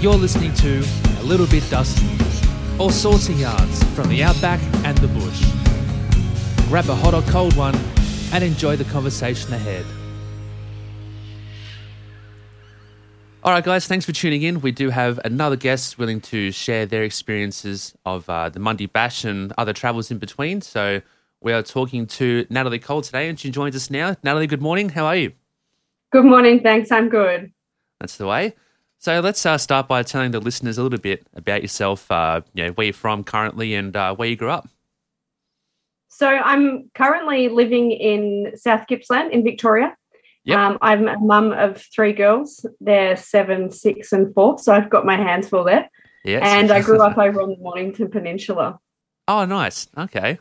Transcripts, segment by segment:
You're listening to A Little Bit Dusty, all sorts of yards from the outback and the bush. Grab a hot or cold one and enjoy the conversation ahead. All right, guys, thanks for tuning in. We do have another guest willing to share their experiences of uh, the Mundi Bash and other travels in between. So we are talking to Natalie Cole today, and she joins us now. Natalie, good morning. How are you? Good morning. Thanks. I'm good. That's the way. So let's uh, start by telling the listeners a little bit about yourself, uh, you know, where you're from currently and uh, where you grew up. So I'm currently living in South Gippsland in Victoria. Yep. Um, I'm a mum of three girls. They're seven, six, and four. So I've got my hands full there. Yes. And I grew up over on the Mornington Peninsula. oh, nice. Okay.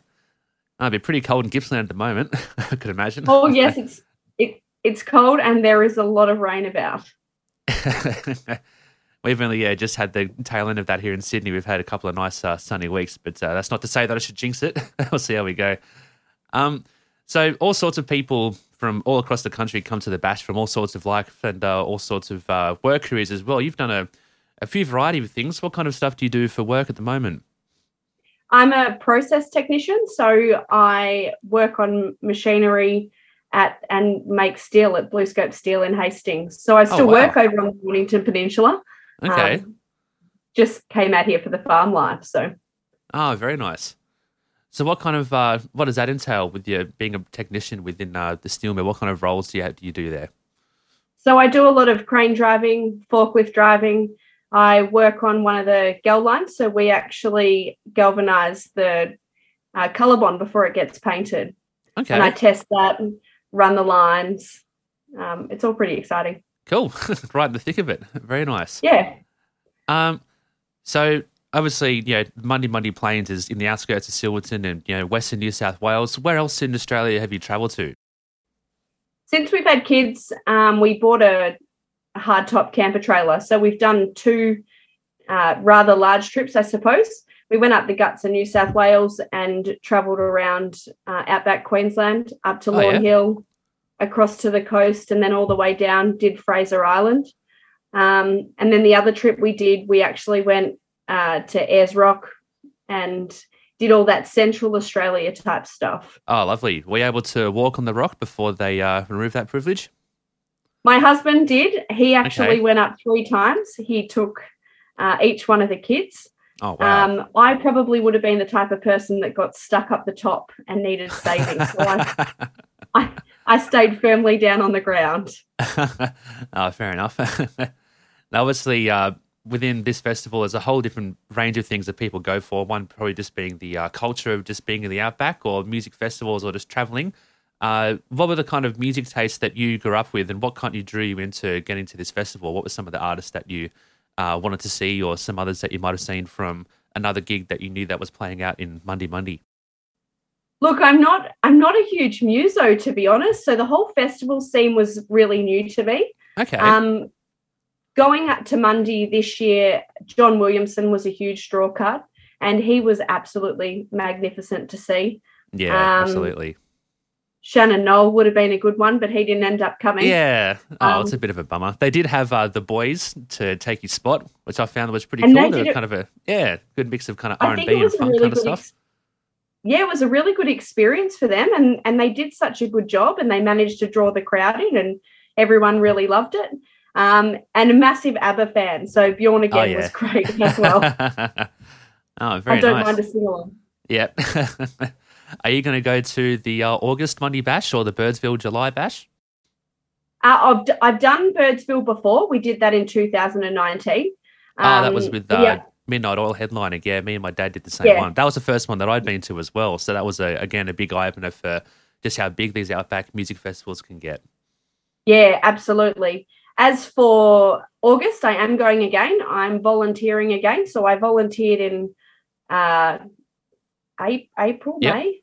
Oh, it'd be pretty cold in Gippsland at the moment, I could imagine. Oh yes, it's it, it's cold and there is a lot of rain about. We've only yeah, just had the tail end of that here in Sydney. We've had a couple of nice uh, sunny weeks, but uh, that's not to say that I should jinx it. we'll see how we go. Um, so all sorts of people from all across the country come to the bash from all sorts of life and uh, all sorts of uh, work careers as well. You've done a, a few variety of things. What kind of stuff do you do for work at the moment? I'm a process technician, so I work on machinery at and make steel at BlueScope Steel in Hastings. So I still wow. work over on the Mornington Peninsula. Okay. Um, just came out here for the farm life. So Oh, very nice. So, what kind of uh, what does that entail with you being a technician within uh, the steel mill? What kind of roles do you have, do you do there? So I do a lot of crane driving, forklift driving. I work on one of the gal lines. So we actually galvanize the uh, Colorbond before it gets painted. Okay, And I test that run the lines. Um, it's all pretty exciting. cool. right in the thick of it. Very nice. Yeah. Um, so obviously, you know, Mundi Mundi Plains is in the outskirts of Silverton and you know Western New South Wales. Where else in Australia have you travelled to? Since we've had kids, um, we bought a, a hardtop camper trailer. So we've done two uh, rather large trips, I suppose. We went up the guts of New South Wales and travelled around uh, outback Queensland, up to Oh, Lawn yeah? Hill, across to the coast, and then all the way down, did Fraser Island. Um, and then the other trip we did, we actually went uh, to Ayers Rock and did all that Central Australia type stuff. Oh, lovely. Were you able to walk on the rock before they uh, removed that privilege? My husband did. He actually Okay. went up three times. He took uh, each one of the kids. Oh, wow. Um, I probably would have been the type of person that got stuck up the top and needed saving. so I, I, I stayed firmly down on the ground. oh, fair enough. now, obviously, uh, within this festival, there's a whole different range of things that people go for. One probably just being the uh, culture of just being in the outback, or music festivals, or just traveling. Uh, what were the kind of music tastes that you grew up with, and what kind of drew you into getting to this festival? What were some of the artists that you uh, wanted to see, or some others that you might have seen from another gig that you knew that was playing out in Mundi Mundi? Look, I'm not I'm not a huge muso to be honest. So the whole festival scene was really new to me. Okay. Um, going up to Mundi this year, John Williamson was a huge draw card, and he was absolutely magnificent to see. yeah, um, absolutely. Shannon Noll would have been a good one, but he didn't end up coming. Yeah. Oh, Um, it's a bit of a bummer. They did have uh, the boys to take his spot, which I found was pretty cool. they were kind of a yeah, good mix of kind of R and B and fun really kind of stuff. Ex- yeah, it was a really good experience for them, and and they did such a good job, and they managed to draw the crowd in, and everyone really loved it. Um, and a massive ABBA fan, so Björn Again Oh, yeah. was great as well. oh, very I don't nice. mind a sing along. Yep. Are you going to go to the uh, August Mundi Bash or the Birdsville July Bash? Uh, I've, d- I've done Birdsville before. We did that in 2019. Ah, that was Um, with uh, yeah, Midnight Oil headlining. Yeah, me and my dad did the same Yeah. one. That was the first one that I'd been to as well. So that was a, again a big eye opener for just how big these outback music festivals can get. yeah, absolutely. As for August, I am going again. I'm volunteering again. So I volunteered in uh, April, Yep. May.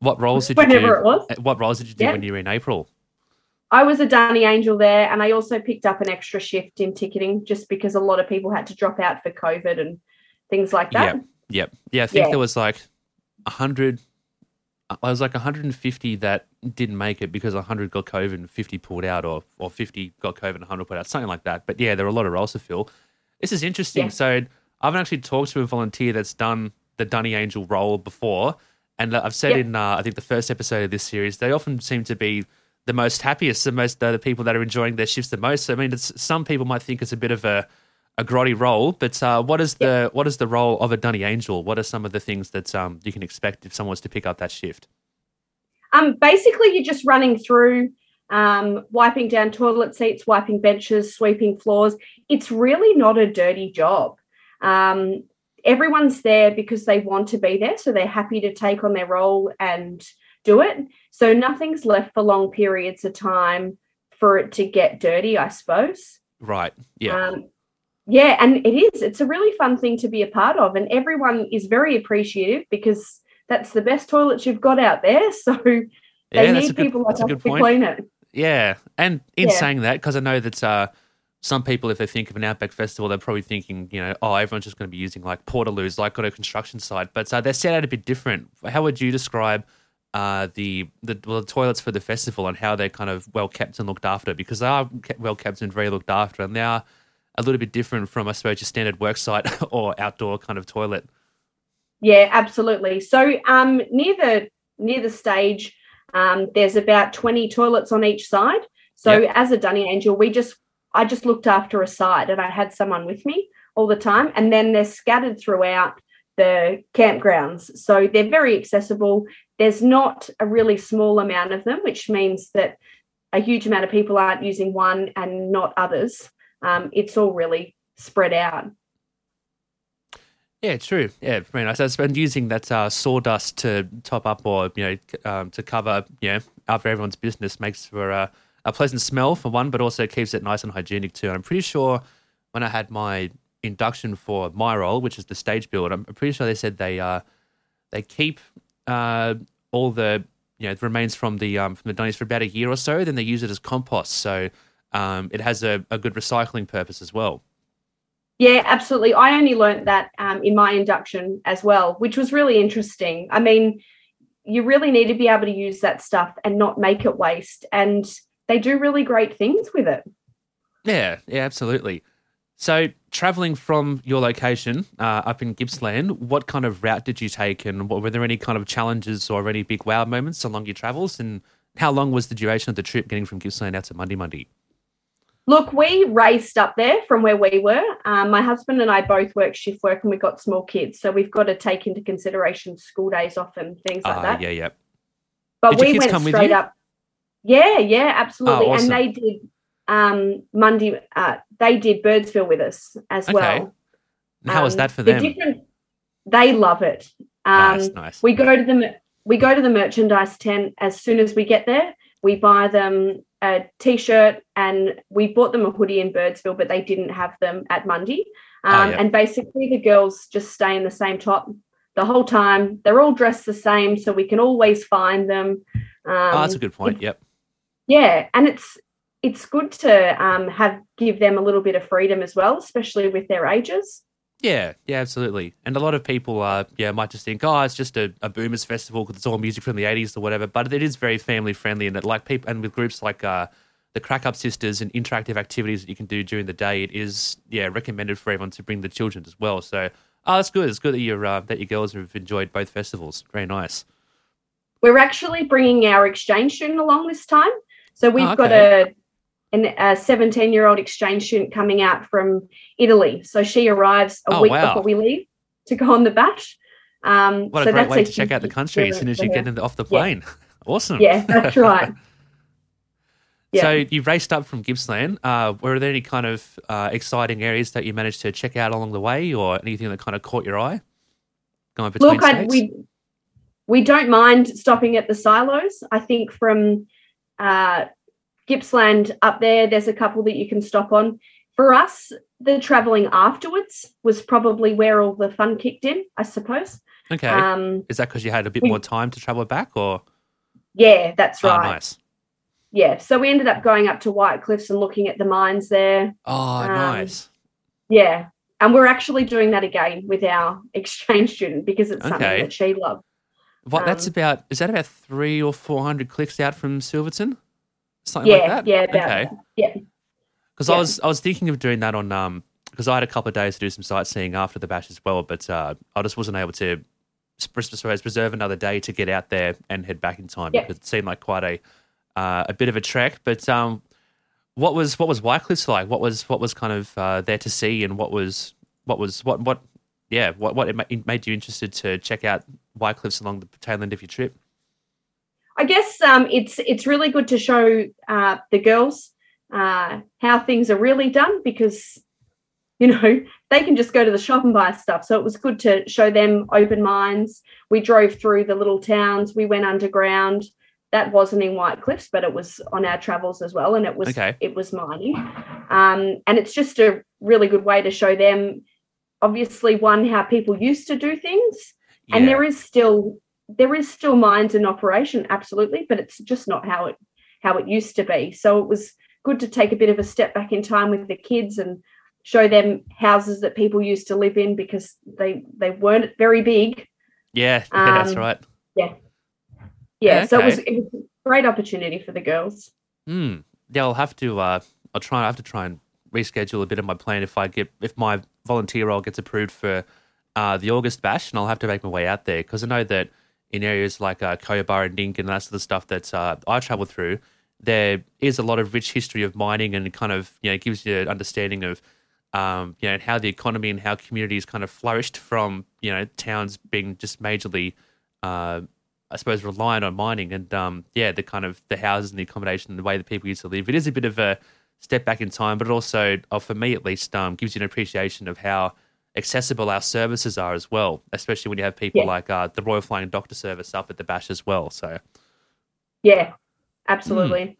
What roles did you Whenever do? it was. uh, What roles did you do Yeah. when you were in April? I was a Dunny Angel there, and I also picked up an extra shift in ticketing just because a lot of people had to drop out for COVID and things like that. Yep. Yep. Yeah, I think Yeah. there was like a hundred. I was like 150 that didn't make it because 100 got COVID and 50 pulled out, or or 50 got COVID and 100 pulled out, something like that. But yeah, there were a lot of roles to fill. This is interesting. Yeah. So I haven't actually talked to a volunteer that's done the Dunny Angel role before, and I've said in uh, I think the first episode of this series, they often seem to be the most happiest, the most the people that are enjoying their shifts the most. I mean, it's, some people might think it's a bit of a a grotty role, but uh, what is the what is the role of a Dunny Angel? What are some of the things that um, you can expect if someone was to pick up that shift? Um, basically, you're just running through, um, wiping down toilet seats, wiping benches, sweeping floors. It's really not a dirty job. Um, everyone's there because they want to be there, so they're happy to take on their role and do it. So nothing's left for long periods of time for it to get dirty, I suppose. Right. Yeah. Um, yeah, and it is. It's a really fun thing to be a part of, and everyone is very appreciative because that's the best toilets you've got out there. So they yeah, need good, people like us to point. clean it. Yeah, and in Yeah. saying that, because I know that uh, some people, if they think of an Outback Festival, they're probably thinking, you know, oh, everyone's just going to be using like portaloos, like on a construction site. But uh, they're set out a bit different. How would you describe uh, the the, well, the toilets for the festival and how they're kind of well kept and looked after? Because they are kept, well kept and very looked after, and they are a little bit different from, I suppose, your standard worksite or outdoor kind of toilet. Yeah, absolutely. So um, near the near the stage, um, there's about 20 toilets on each side. So Yep. as a Dunny Angel, we just I just looked after a side and I had someone with me all the time. And then they're scattered throughout the campgrounds. So they're very accessible. There's not a really small amount of them, which means that a huge amount of people aren't using one and not others. Um, it's all really spread out. Yeah, true. Yeah, very nice. I've been using that uh, sawdust to top up or you know um, to cover you know after everyone's business makes for uh, a pleasant smell for one, but also keeps it nice and hygienic too. And I'm pretty sure when I had my induction for my role, which is the stage build, I'm pretty sure they said they uh, they keep uh, all the you know the remains from the um, from the dunnies for about a year or so. Then they use it as compost, so um, it has a, a good recycling purpose as well. Yeah, absolutely. I only learnt that um, in my induction as well, which was really interesting. I mean, you really need to be able to use that stuff and not make it waste. And they do really great things with it. Yeah, yeah, absolutely. So, traveling from your location uh, up in Gippsland, what kind of route did you take, and what, were there any kind of challenges or any big wow moments along your travels? And how long was the duration of the trip getting from Gippsland out to Mundi Mundi? Look, we raced up there from where we were. Um, my husband and I both work shift work and we've got small kids. So we've got to take into consideration school days off and things like Ah, that. yeah, yeah. But Did we went straight up. Yeah, yeah, absolutely. Oh, awesome. And they did um Mundi uh they did Birdsville with us as Okay. well. How was Um, that for them? they love it. Um, nice, nice. We go to the we go to the merchandise tent as soon as we get there. We buy them a t-shirt and we bought them a hoodie in Birdsville, but they didn't have them at Mundi. Um, Oh, yeah. And basically, the girls just stay in the same top the whole time. They're all dressed the same, so we can always find them. Um, oh, that's a good point. Yep. Yeah, and it's it's good to um, have give them a little bit of freedom as well, especially with their ages. Yeah, yeah, absolutely. And a lot of people, uh, yeah, might just think, oh, it's just a, a boomers festival because it's all music from the '80s or whatever. But it is very family friendly, and it like people, and with groups like uh, the Crack Up Sisters and interactive activities that you can do during the day, it is yeah recommended for everyone to bring the children as well. So, oh, that's good. It's good that your uh, that your girls have enjoyed both festivals. Very nice. We're actually bringing our exchange student along this time, so we've Oh, got a an, a 17 year old exchange student coming out from Italy. So she arrives a Oh, week wow. before we leave to go on the bash. Um, What so a great that's way to check out the country as soon as you get in the, off the Yeah. plane. awesome. Yeah, that's right. Yeah. So you raced up from Gippsland. Uh, were there any kind of uh, exciting areas that you managed to check out along the way, or anything that kind of caught your eye? Going between Look, I, we we don't mind stopping at the silos. I think from uh, Gippsland up there, there's a couple that you can stop on. For us, the traveling afterwards was probably where all the fun kicked in, I suppose. okay. Um, Is that because you had a bit we- more time to travel back, or yeah, that's oh, right. nice? Yeah, so we ended up going up to White Cliffs and looking at the mines there. Oh, Um, nice. Yeah, and we're actually doing that again with our exchange student because it's something that she loved. What? that's um, about. Is that about three or four hundred clicks out from Silverton? Something like that. yeah, about okay. Yeah. Because I was I was thinking of doing that on um because I had a couple of days to do some sightseeing after the bash as well, but uh, I just wasn't able to preserve another day to get out there and head back in time Yeah. because it seemed like quite a uh, a bit of a trek. But um, what was what was White Cliffs like? What was what was kind of uh, there to see, and what was what was what what yeah what what it made you interested to check out White Cliffs along the tail end of your trip? I guess um, it's it's really good to show uh, the girls uh, how things are really done because you know they can just go to the shop and buy stuff. So it was good to show them open minds. We drove through the little towns. We went underground. That wasn't in White Cliffs, but it was on our travels as well, and it was Okay. it was mining. Um, and it's just a really good way to show them, obviously, one how people used to do things, and there is still there is still mines in operation absolutely but it's just not how it how it used to be so it was good to take a bit of a step back in time with the kids and show them houses that people used to live in because they they weren't very big yeah, yeah, that's um, right. yeah, Yeah, so it was, it was a great opportunity for the girls Hmm. Yeah, I'll have to. Uh, I'll try. I have to try and reschedule a bit of my plan if I get if my volunteer role gets approved for uh, the August bash, and I'll have to make my way out there because I know that in areas like uh, and Dink and that sort of stuff that uh, I travel through, there is a lot of rich history of mining and kind of you know gives you an understanding of um, you know how the economy and how communities kind of flourished from you know towns being just majorly uh, I suppose reliant on mining and um, yeah, the kind of the houses and the accommodation and the way that people used to live. It is a bit of a step back in time, but it also, uh, for me at least, um, gives you an appreciation of how accessible our services are as well, especially when you have people Yeah. like uh, the Royal Flying Doctor Service up at the bash as well. So yeah absolutely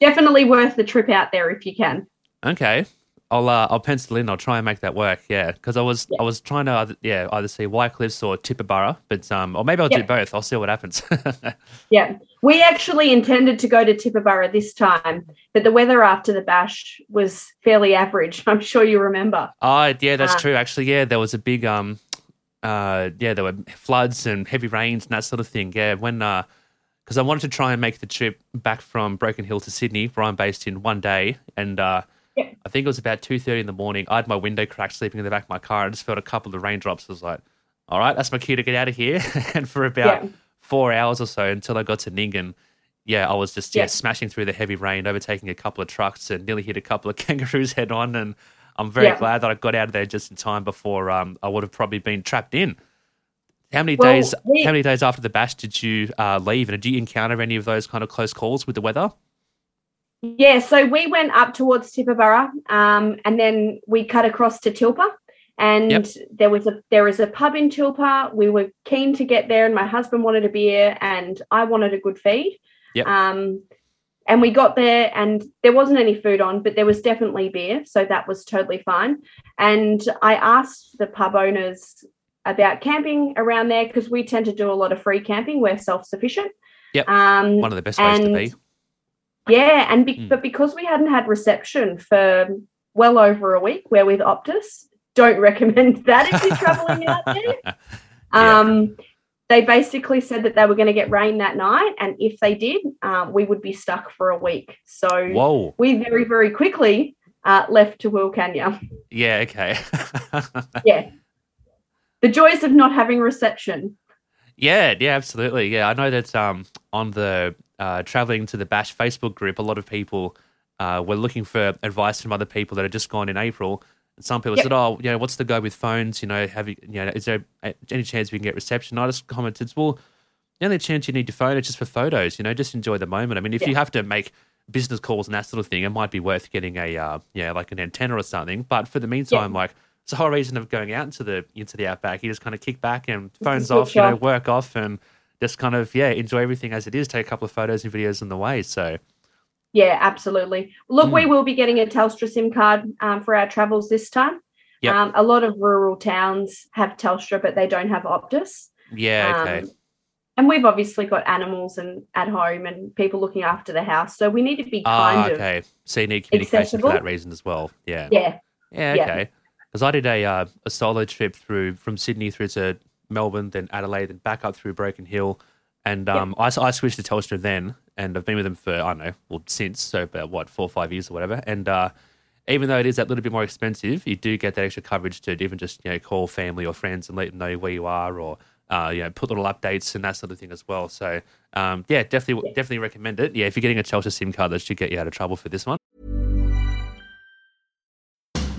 definitely worth the trip out there if you can okay. I'll uh, I'll pencil in. I'll try and make that work. Yeah, because I was I was trying to either, yeah either see White Cliffs or Tibooburra, but um or maybe I'll do both. I'll see what happens. Yeah, we actually intended to go to Tibooburra this time, but the weather after the bash was fairly average. I'm sure you remember. Oh, yeah, that's Uh, true. Actually, yeah, there was a big um, uh, yeah, there were floods and heavy rains and that sort of thing. Yeah, when uh, because I wanted to try and make the trip back from Broken Hill to Sydney, where I'm based in one day, and uh, Yeah. I think it was about two thirty in the morning. I had my window cracked, sleeping in the back of my car. I just felt a couple of raindrops. I was like, all right, that's my cue to get out of here. and for about Yeah. four hours or so until I got to Nyngan. Yeah, I was just yeah, Yeah. smashing through the heavy rain, overtaking a couple of trucks, and nearly hit a couple of kangaroos head on. And I'm very Yeah. glad that I got out of there just in time before um, I would have probably been trapped in. How many Well, days? we- How many days after the bash did you uh, leave? And did you encounter any of those kind of close calls with the weather? Yeah, so we went up towards Tibooburra um, and then we cut across to Tilpa, and Yep. there was a there is a pub in Tilpa. We were keen to get there, and my husband wanted a beer, and I wanted a good feed. Yep. Um, and we got there, and there wasn't any food on, but there was definitely beer, so that was totally fine. And I asked the pub owners about camping around there because we tend to do a lot of free camping. We're self sufficient. Yep. Um, One of the best ways to be. Yeah, and be- Mm. but because we hadn't had reception for well over a week, we're with Optus. don't recommend that if you're traveling out there. Um, They basically said that they were going to get rain that night, and if they did, um, we would be stuck for a week. So Whoa. we very, very quickly uh, left to Wilcannia. Yeah. Okay. Yeah. The joys of not having reception. Yeah, yeah, absolutely. Yeah, I know that um, on the uh, traveling to the Bash Facebook group, a lot of people uh, were looking for advice from other people that had just gone in April. And some people Yep. said, "Oh, you know, what's the go with phones? You know, have you, you know, is there any chance we can get reception?" I just commented, "Well, the only chance you need your phone is just for photos. You know, just enjoy the moment. I mean, if you have to make business calls and that sort of thing, it might be worth getting a, uh, yeah, like an antenna or something. But for the meantime, like." It's the whole reason of going out into the into the outback. You just kind of kick back and phones off, you know, work off, and just kind of yeah enjoy everything as it is. Take a couple of photos and videos on the way. So Yeah, absolutely. Look, Mm. we will be getting a Telstra SIM card um, for our travels this time. Yep. Um, a lot of rural towns have Telstra, but they don't have Optus. yeah, okay, Um, and we've obviously got animals and at home and people looking after the house. So we need to be ah, kind okay. So you need communication for that reason as well. Yeah, of yeah, yeah, yeah. okay. Because I did a uh, a solo trip through from Sydney through to Melbourne, then Adelaide, then back up through Broken Hill, and um, I, I switched to Telstra then, and I've been with them for I don't know, well since so about what four or five years or whatever, and. uh even though it is that little bit more expensive, you do get that extra coverage to even just you know call family or friends and let them know where you are, or uh, you know put little updates and that sort of thing as well. So um, yeah, definitely definitely recommend it. Yeah, if you're getting a Telstra SIM card, that should get you out of trouble for this one.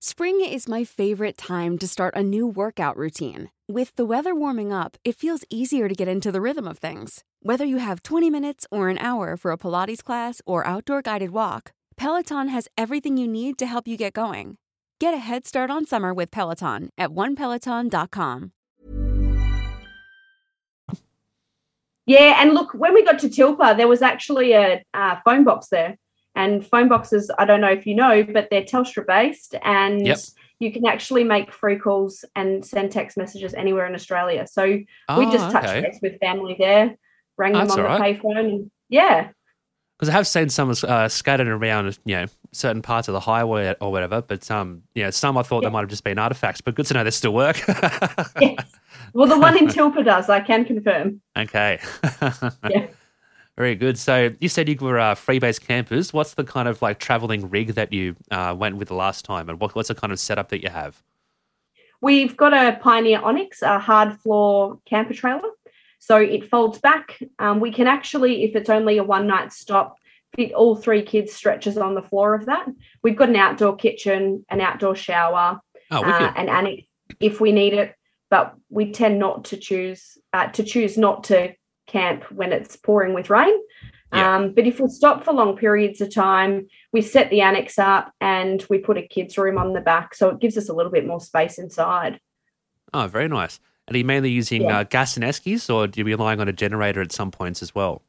Spring is my favorite time to start a new workout routine. With the weather warming up, it feels easier to get into the rhythm of things. Whether you have 20 minutes or an hour for a Pilates class or outdoor guided walk, Peloton has everything you need to help you get going. Get a head start on summer with Peloton at onepeloton.com. Yeah, and look, when we got to Tilpa, there was actually a uh, phone box there. And phone boxes, I don't know if you know, but they're Telstra based and Yep. you can actually make free calls and send text messages anywhere in Australia. So we Oh, just touched okay. base with family there, rang Oh, them on the right. payphone. And yeah, Because I have seen some uh, scattered around, you know, certain parts of the highway or whatever. But um, you know, some I thought they might have just been artifacts. But good to know they still work. yes. Well, the one in Tilpa does, I can confirm. okay. Yeah. Very good. So you said you were uh, freebase campers. What's the kind of like traveling rig that you uh, went with the last time, and what, what's the kind of setup that you have? We've got a Pioneer Onyx, a hard floor camper trailer. So it folds back. Um, we can actually, if it's only a one night stop, fit all three kids' stretches on the floor of that. We've got an outdoor kitchen, an outdoor shower, Oh, uh, an annex if we need it. But we tend not to choose uh, to choose not to camp when it's pouring with rain. Yeah. Um, but if we stop for long periods of time, we set the annex up and we put a kids' room on the back, so it gives us a little bit more space inside. oh, very nice. And are you mainly using Yeah. uh, gas and eskies, or do you relying on a generator at some points as well?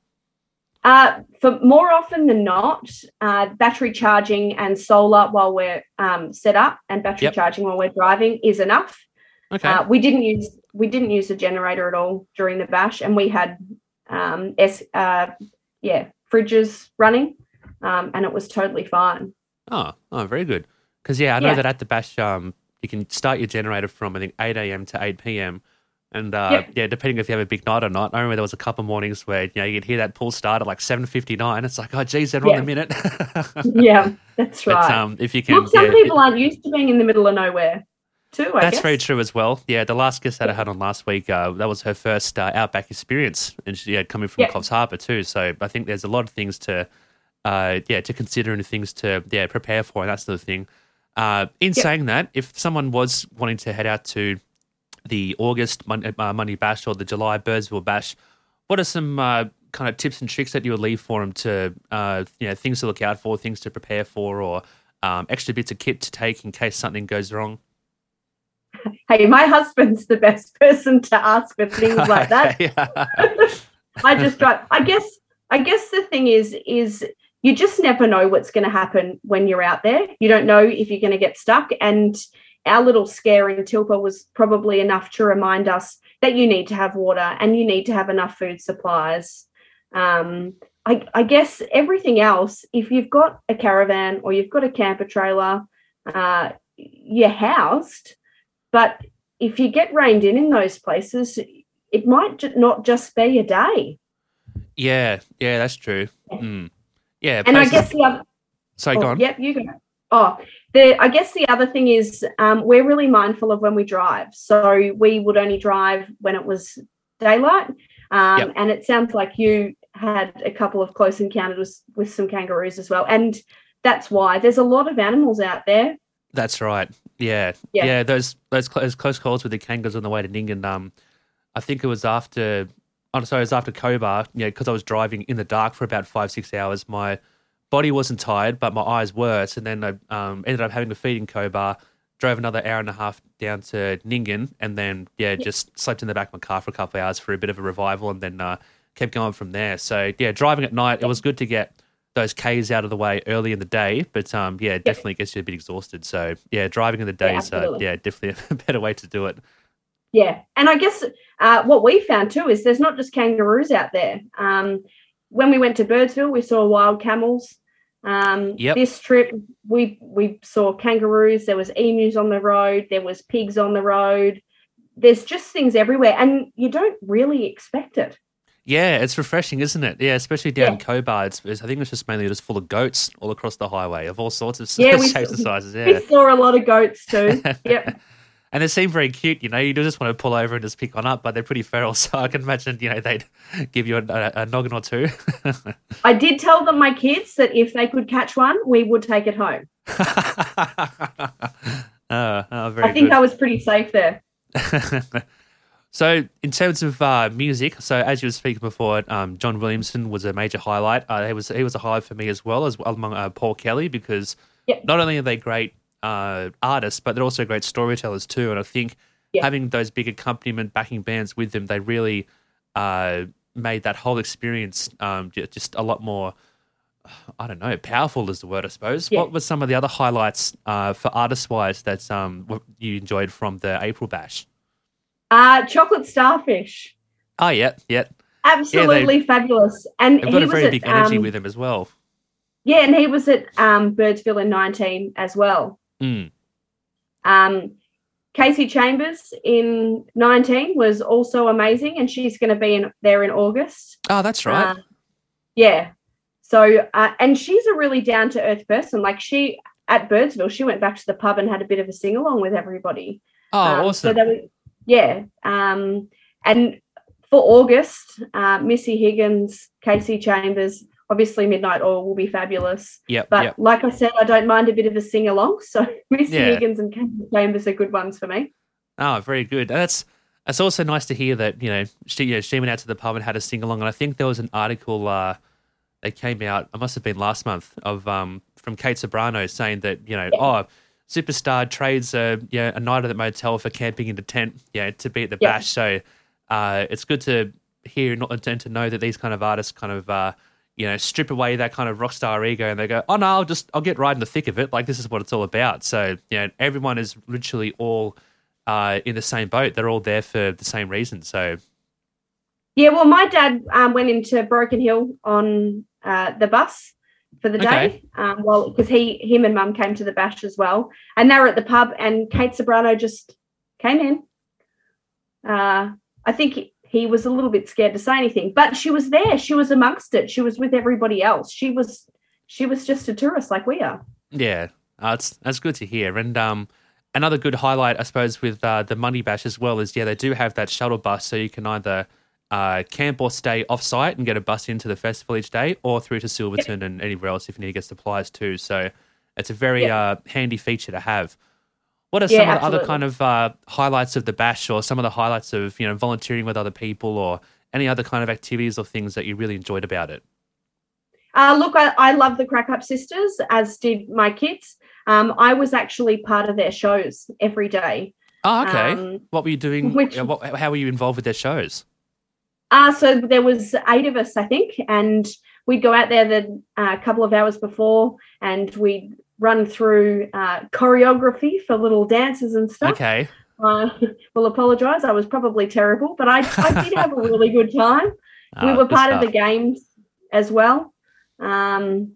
Uh, for more often than not, uh, battery charging and solar while we're um, set up, and battery Yep. charging while we're driving is enough. Okay. Uh, we didn't use we didn't use a generator at all during the bash, and we had um, s uh, yeah fridges running, um, and it was totally fine. Oh, oh, very good. Because yeah, I know Yeah. that at the bash, um, you can start your generator from I think eight a.m. to eight p.m. And uh, Yeah. yeah, depending if you have a big night or not. I remember there was a couple mornings where you know you could hear that pull start at like seven fifty nine. It's like, oh geez, they're on Yeah. the minute. yeah, that's but right. um, if you can, Look, some yeah, people aren't used to being in the middle of nowhere, too. I That's guess. very true as well. Yeah, the last guest that I had on last week, uh, that was her first uh, outback experience, and she yeah, coming from Yeah. Coffs Harbour too. So I think there's a lot of things to, uh, yeah, to consider and things to yeah prepare for, and that sort of thing. Uh, in saying that, if someone was wanting to head out to the August Mon- uh, Mundi Bash or the July Birdsville Bash, what are some uh, kind of tips and tricks that you would leave for them to, uh, you know, things to look out for, things to prepare for, or um, extra bits of kit to take in case something goes wrong? Hey, my husband's the best person to ask for things like that. I just drive. I guess. I guess the thing is, is you just never know what's going to happen when you're out there. You don't know if you're going to get stuck. And our little scare in Tilpa was probably enough to remind us that you need to have water and you need to have enough food supplies. Um, I, I guess everything else, if you've got a caravan or you've got a camper trailer, uh, you're housed. But if you get reined in in those places, it might not just be a day. Yeah, yeah, that's true. Mm. Yeah, And I guess the other, sorry, oh, go on. Yep, you go. Oh, the I guess the other thing is um, we're really mindful of when we drive. So we would only drive when it was daylight. Um, Yep. And it sounds like you had a couple of close encounters with some kangaroos as well. And that's why there's a lot of animals out there. That's right. Yeah, yeah. Yeah. those those, cl- those close calls with the kangaroos on the way to Nyngan. Um, I think it was after. Oh, sorry, it was after Cobar. Yeah, because I was driving in the dark for about five six hours. My body wasn't tired, but my eyes were. So then I um, ended up having to feed in Cobar. Drove another hour and a half down to Nyngan, and then yeah, just slept in the back of my car for a couple of hours for a bit of a revival, and then uh, kept going from there. So yeah, driving at night, it was good to get those K's out of the way early in the day, but um, yeah, it definitely gets you a bit exhausted. So yeah, driving in the day Yeah, is uh, yeah, definitely a better way to do it. Yeah, and I guess uh, what we found too is there's not just kangaroos out there. Um, when we went to Birdsville, we saw wild camels. Um, Yep. This trip, we we saw kangaroos. There was emus on the road. There was pigs on the road. There's just things everywhere, and you don't really expect it. Yeah, it's refreshing, isn't it? Yeah, especially down in Yeah. Cobar. It's, it's, I think it's just mainly just full of goats all across the highway of all sorts of Yeah, shapes and sizes. Yeah, we saw a lot of goats too. yep. and they seem very cute. You know, you do just want to pull over and just pick one up, but they're pretty feral. So I can imagine, you know, they'd give you a, a, a noggin or two. I did tell them my kids that if they could catch one, we would take it home. oh, oh, very I think good. I was pretty safe there. So, in terms of uh, music, so as you were speaking before, um, John Williamson was a major highlight. Uh, he was he was a highlight for me as well as well among uh, Paul Kelly because Yep. not only are they great uh, artists, but they're also great storytellers too. And I think Yeah. having those big accompaniment backing bands with them, they really uh, made that whole experience um, just a lot more. I don't know, powerful is the word, I suppose. What were some of the other highlights uh, for artist wise that um, you enjoyed from the April Bash? Uh, chocolate starfish. Oh, yeah, yeah. absolutely fabulous. And They've he got a was very at, big energy um, with them as well. Yeah, and he was at um, Birdsville in 19 as well. Mm. Um, Kasey Chambers in 19 was also amazing, and she's going to be in there in August. Oh, that's right. Uh, yeah. So, uh, and she's a really down to earth person. Like she at Birdsville, she went back to the pub and had a bit of a sing along with everybody. oh, Um, awesome. So was, yeah. Um, and for August, uh, Missy Higgins, Kasey Chambers, obviously Midnight Oil will be fabulous. Yeah. But yep. like I said, I don't mind a bit of a sing along. So Missy Yeah. Higgins and Kasey Chambers are good ones for me. Oh, very good. That's it's also nice to hear that you know she yeah, she went out to the pub and had a sing along. And I think there was an article uh, that came out. It must have been last month of um, from Kate Ceberano saying that you know oh. Superstar trades a yeah, a night at the motel for camping in the tent, yeah, to be at the Yeah. bash. So uh, it's good to hear not- and to know that these kind of artists kind of uh, you know, strip away that kind of rock star ego and they go, oh no, I'll just I'll get right in the thick of it. Like this is what it's all about. So you know, everyone is literally all uh, in the same boat. They're all there for the same reason. So Yeah, well, my dad um, went into Broken Hill on uh, the bus for the day. Um, well, because he, him and Mum came to the bash as well, and they were at the pub, and Kate Ceberano just came in. Uh, I think he, he was a little bit scared to say anything, but she was there. She was amongst it. She was with everybody else. She was, she was just a tourist like we are. Yeah, uh, it's that's good to hear. And um, another good highlight, I suppose, with uh, the Mundi Bash as well is yeah, they do have that shuttle bus, so you can either uh, camp or stay off site and get a bus into the festival each day, or through to Silverton and anywhere else if you need to get supplies too. So it's a very Yeah. uh, handy feature to have. What are Yeah, some of the other kind of uh, highlights of the bash, or some of the highlights of you know volunteering with other people, or any other kind of activities or things that you really enjoyed about it? Uh, look, I, I love the Crack Up Sisters, as did my kids. Um, I was actually part of their shows every day. Oh, okay. Um, what were you doing? which- what, how were you involved with their shows? Uh, so there was eight of us, I think, and we'd go out there the uh, couple of hours before, and we'd run through uh, choreography for little dances and stuff. Okay. Uh, will apologise, I was probably terrible, but I, I did have a really good time. we Ah, were good part of the games as well. Um,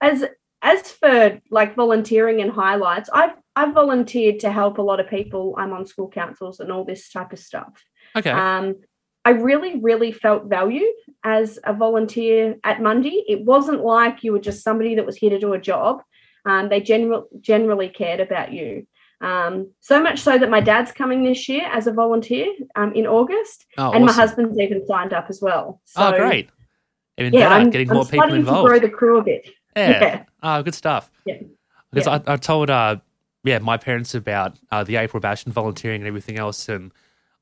as as for like volunteering and highlights, I've I've volunteered to help a lot of people. I'm on school councils and all this type of stuff. Okay. Um, I really, really felt valued as a volunteer at Mundi. It wasn't like you were just somebody that was here to do a job. Um, they general, generally cared about you. Um, so much so that my dad's coming this year as a volunteer um, in August, Oh, and my husband's even signed up as well. So, oh, great. Even Yeah, better, I'm, getting I'm more people involved. grow the crew a bit. yeah. yeah. Oh, good stuff. Yeah. Because Yeah. I, I told, uh, yeah, my parents about uh, the April Bash and volunteering and everything else, and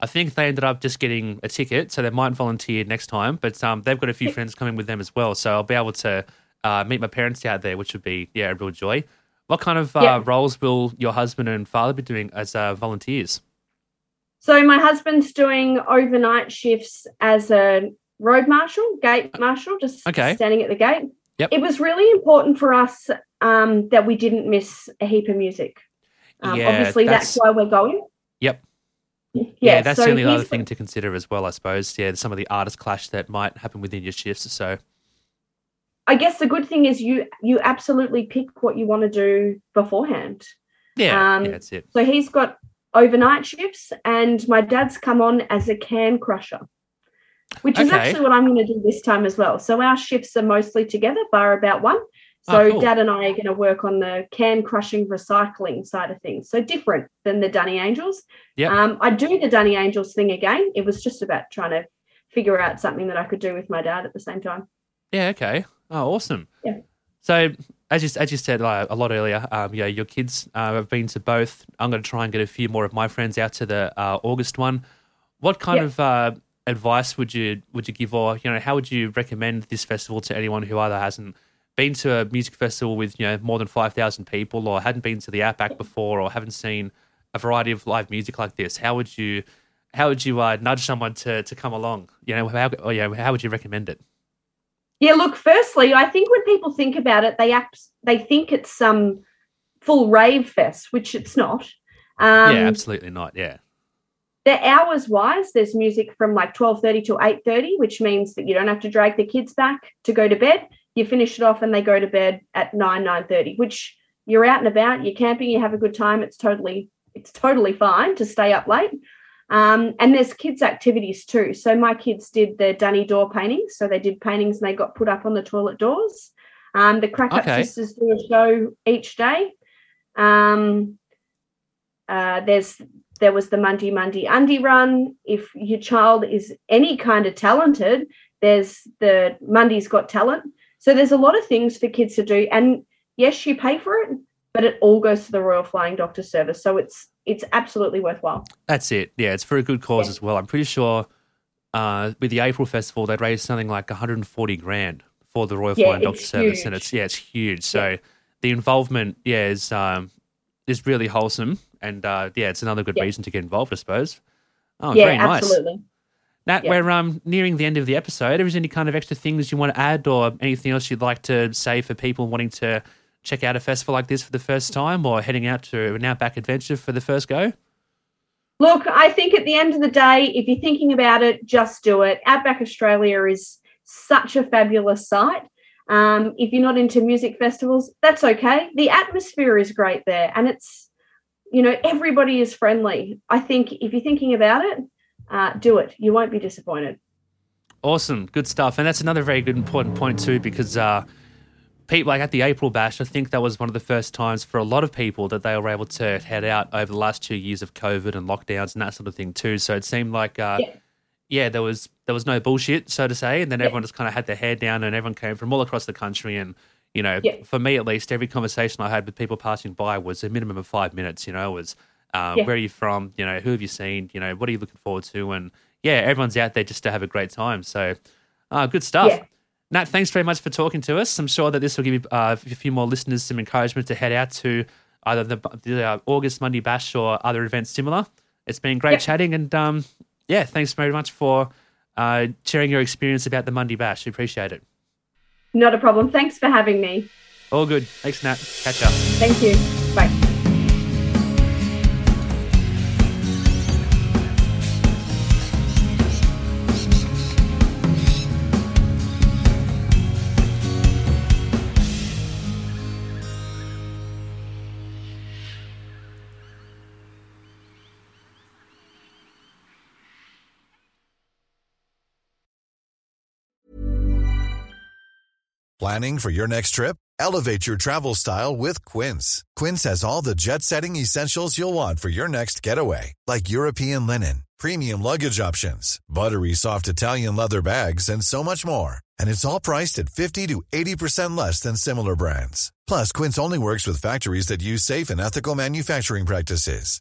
I think they ended up just getting a ticket, so they might volunteer next time. But um, they've got a few friends coming with them as well, so I'll be able to uh, meet my parents out there, which would be yeah a real joy. What kind of uh, Yeah. roles will your husband and father be doing as uh, volunteers? So my husband's doing overnight shifts as a road marshal, gate marshal, just Okay. standing at the gate. Yep. It was really important for us um, that we didn't miss a heap of music. Um, Yeah, obviously, that's, that's- why we're going. Yep. Yeah, Yeah, that's so the only other thing to consider as well, I suppose. Yeah, some of the artist clash that might happen within your shifts. So I guess the good thing is you you absolutely pick what you want to do beforehand. yeah, Um, yeah, that's it. So he's got overnight shifts, and my dad's come on as a can crusher, which is Okay. actually what I'm going to do this time as well. So our shifts are mostly together, bar about one. Oh, So cool. dad and I are going to work on the can crushing recycling side of things. So different than the Dunny Angels. Yeah. Um, I do the Dunny Angels thing again. It was just about trying to figure out something that I could do with my dad at the same time. Yeah. Okay. Oh, awesome. Yeah. So as you as you said uh, a lot earlier, um, yeah, your kids uh, have been to both. I'm going to try and get a few more of my friends out to the uh, August one. What kind Yeah. of uh, advice would you would you give, or you know, how would you recommend this festival to anyone who either hasn't been to a music festival with you know more than five thousand people, or hadn't been to the Outback before, or haven't seen a variety of live music like this? How would you how would you uh, nudge someone to to come along? You know, how or, you know, how would you recommend it? Yeah, look, firstly, I think when people think about it, they act, they think it's some full rave fest, which it's not. Um, yeah, absolutely not. Yeah. the hours wise, there's music from like 12.30 to 8.30, which means that you don't have to drag the kids back to go to bed. You finish it off and they go to bed at 9, 9.30, which you're out and about, you're camping, you have a good time. It's totally, it's totally fine to stay up late. Um, and there's kids' activities too. So my kids did the Dunny door paintings. So they did paintings and they got put up on the toilet doors. Um, the Crack Up Okay. Sisters do a show each day. Um, uh, there's there was the Mundi Mundi Undie Run. If your child is any kind of talented, there's the Mundi's Got Talent. So there's a lot of things for kids to do. And yes, you pay for it, but it all goes to the Royal Flying Doctor Service. So it's it's absolutely worthwhile. That's it. Yeah, it's for a good cause Yeah. as well. I'm pretty sure uh, with the April Festival, they'd raised something like 140 grand for the Royal Yeah, Flying Doctor it's Service, and it's yeah, it's huge. So the involvement, yeah, is um, is really wholesome, and uh, yeah, it's another good Yeah. reason to get involved, I suppose. Oh, yeah, very nice. absolutely. Nat, Yeah. we're um, nearing the end of the episode. Is there any kind of extra things you want to add or anything else you'd like to say for people wanting to check out a festival like this for the first time or heading out to an outback adventure for the first go? Look, I think at the end of the day, if you're thinking about it, just do it. Outback Australia is such a fabulous site. Um, if you're not into music festivals, that's okay. The atmosphere is great there, and it's, you know, everybody is friendly. I think if you're thinking about it, uh, do it. You won't be disappointed. Awesome, good stuff, and that's another very good important point too, because uh, people like at the April Bash, I think that was one of the first times for a lot of people that they were able to head out over the last two years of COVID and lockdowns and that sort of thing too. So it seemed like, uh, yeah. Yeah. there was there was no bullshit, so to say, and then Yeah. everyone just kind of had their hair down, and everyone came from all across the country, and you know, Yeah. for me at least, every conversation I had with people passing by was a minimum of five minutes. You know, it was um, Yeah. where are you from? You know, who have you seen? You know, what are you looking forward to? And yeah, everyone's out there just to have a great time. So, uh, good stuff. Yeah. Nat, thanks very much for talking to us. I'm sure that this will give uh, a few more listeners some encouragement to head out to either the, the uh, August Mundi Bash or other events similar. It's been great Yep. chatting, and um, yeah, thanks very much for uh, sharing your experience about the Mundi Bash. We appreciate it. Not a problem. Thanks for having me. All good. Thanks, Nat. Catch up. Thank you. Bye. Planning for your next trip? Elevate your travel style with Quince. Quince has all the jet setting essentials you'll want for your next getaway, like European linen, premium luggage options, buttery soft Italian leather bags, and so much more. And it's all priced at 50 to 80% less than similar brands. Plus, Quince only works with factories that use safe and ethical manufacturing practices.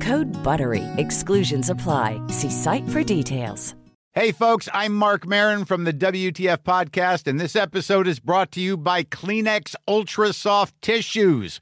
Code BUTTERY. Exclusions apply. See site for details. Hey, folks, I'm Marc Maron from the WTF Podcast, and this episode is brought to you by Kleenex Ultra Soft Tissues,